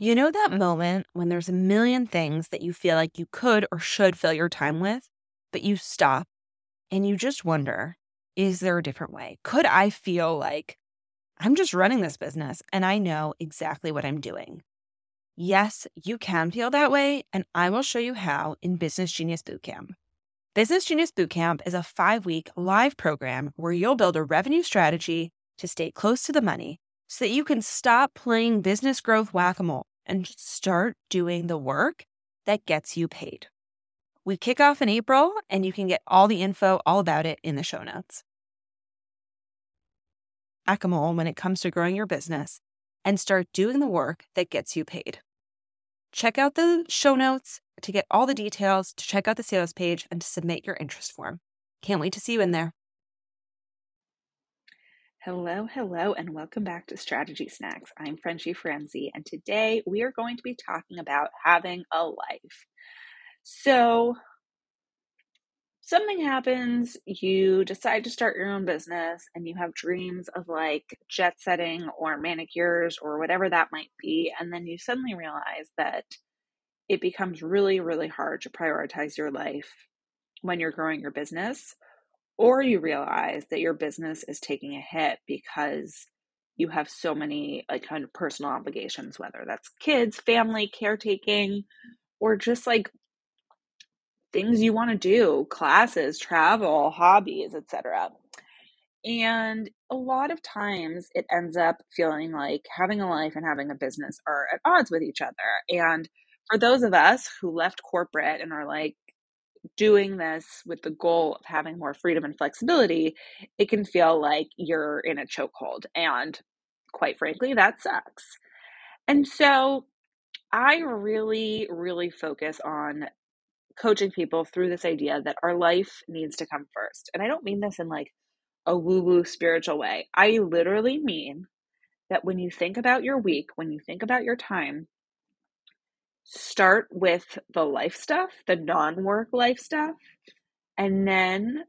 You know that mm-hmm. moment when there's a million things that you feel like you could or should fill your time with, but you stop and you just wonder, is there a different way? Could I feel like I'm just running this business and I know exactly what I'm doing? Yes, you can feel that way, and I will show you how in Business Genius Bootcamp. Business Genius Bootcamp is a five week live program where you'll build a revenue strategy to stay close to the money so that you can stop playing business growth whack a mole and start doing the work that gets you paid. We kick off in April, and you can get all the info all about it in the show notes. whack a mole when it comes to growing your business and start doing the work that gets you paid. Check out the show notes to get all the details, to check out the sales page, and to submit your interest form. Can't wait to see you in there. Hello, hello, and welcome back to Strategy Snacks. I'm Frenchie Ferenczi, and today we are going to be talking about having a life. So, something happens, you decide to start your own business, and you have dreams of like jet setting or manicures or whatever that might be, and then you suddenly realize that it becomes really, really hard to prioritize your life when you're growing your business or you realize that your business is taking a hit because you have so many like kind of personal obligations whether that's kids family caretaking or just like things you want to do classes travel hobbies etc and a lot of times it ends up feeling like having a life and having a business are at odds with each other. And for those of us who left corporate and are like doing this with the goal of having more freedom and flexibility, it can feel like you're in a chokehold. And quite frankly, that sucks. And so I really, really focus on coaching people through this idea that our life needs to come first. And I don't mean this in like a woo woo spiritual way. I literally mean that when you think about your week, when you think about your time, start with the life stuff, the non work life stuff, and then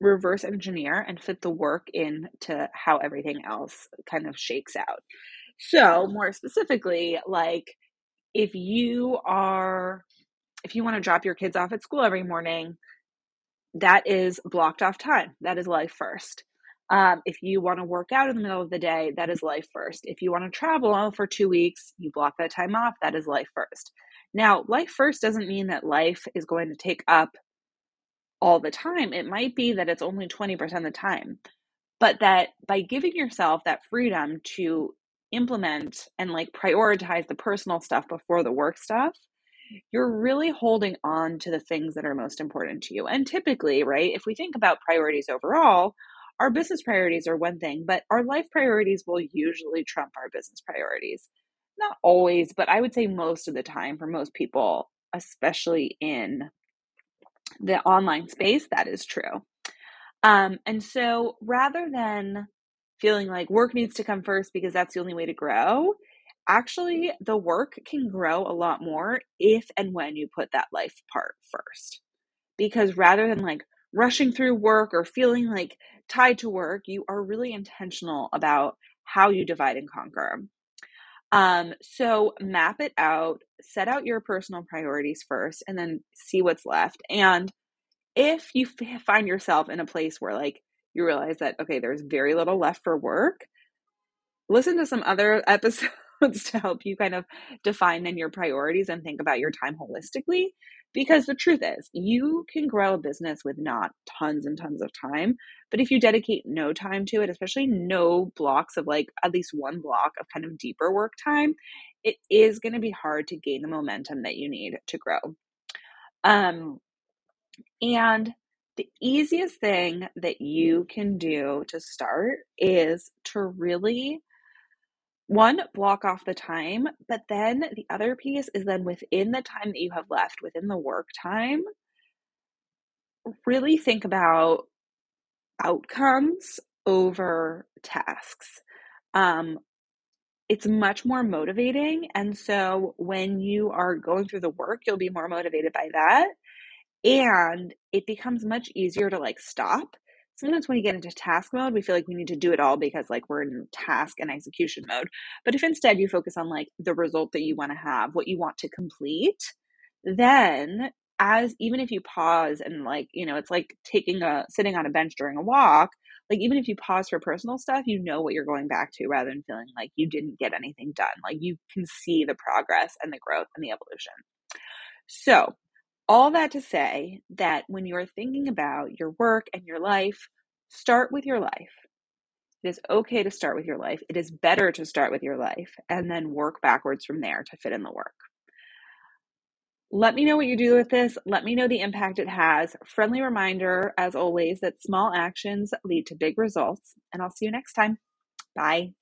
reverse engineer and fit the work into how everything else kind of shakes out. So, more specifically, like if you are, if you want to drop your kids off at school every morning, that is blocked off time. That is life first. Um, if you want to work out in the middle of the day, that is life first. If you want to travel for two weeks, you block that time off, that is life first. Now, life first doesn't mean that life is going to take up all the time. It might be that it's only 20% of the time, but that by giving yourself that freedom to implement and like prioritize the personal stuff before the work stuff, you're really holding on to the things that are most important to you. And typically, right, if we think about priorities overall, our business priorities are one thing, but our life priorities will usually trump our business priorities. Not always, but I would say most of the time for most people, especially in the online space, that is true. Um, and so rather than feeling like work needs to come first because that's the only way to grow, actually, the work can grow a lot more if and when you put that life part first. Because rather than like rushing through work or feeling like tied to work, you are really intentional about how you divide and conquer. Um, so map it out, set out your personal priorities first, and then see what's left. And if you f- find yourself in a place where like you realize that okay, there's very little left for work, listen to some other episodes to help you kind of define then your priorities and think about your time holistically. Because the truth is, you can grow a business with not tons and tons of time. But if you dedicate no time to it, especially no blocks of like at least one block of kind of deeper work time, it is going to be hard to gain the momentum that you need to grow. Um, and the easiest thing that you can do to start is to really one block off the time but then the other piece is then within the time that you have left within the work time really think about outcomes over tasks. Um, it's much more motivating and so when you are going through the work you'll be more motivated by that and it becomes much easier to like stop sometimes when you get into task mode, we feel like we need to do it all because like we're in task and execution mode. But if instead you focus on like the result that you want to have, what you want to complete, then as even if you pause and like, you know, it's like taking a sitting on a bench during a walk, like even if you pause for personal stuff, you know what you're going back to rather than feeling like you didn't get anything done. Like you can see the progress and the growth and the evolution. So, all that to say that when you're thinking about your work and your life, start with your life. It is okay to start with your life. It is better to start with your life and then work backwards from there to fit in the work. Let me know what you do with this. Let me know the impact it has. Friendly reminder, as always, that small actions lead to big results. And I'll see you next time. Bye.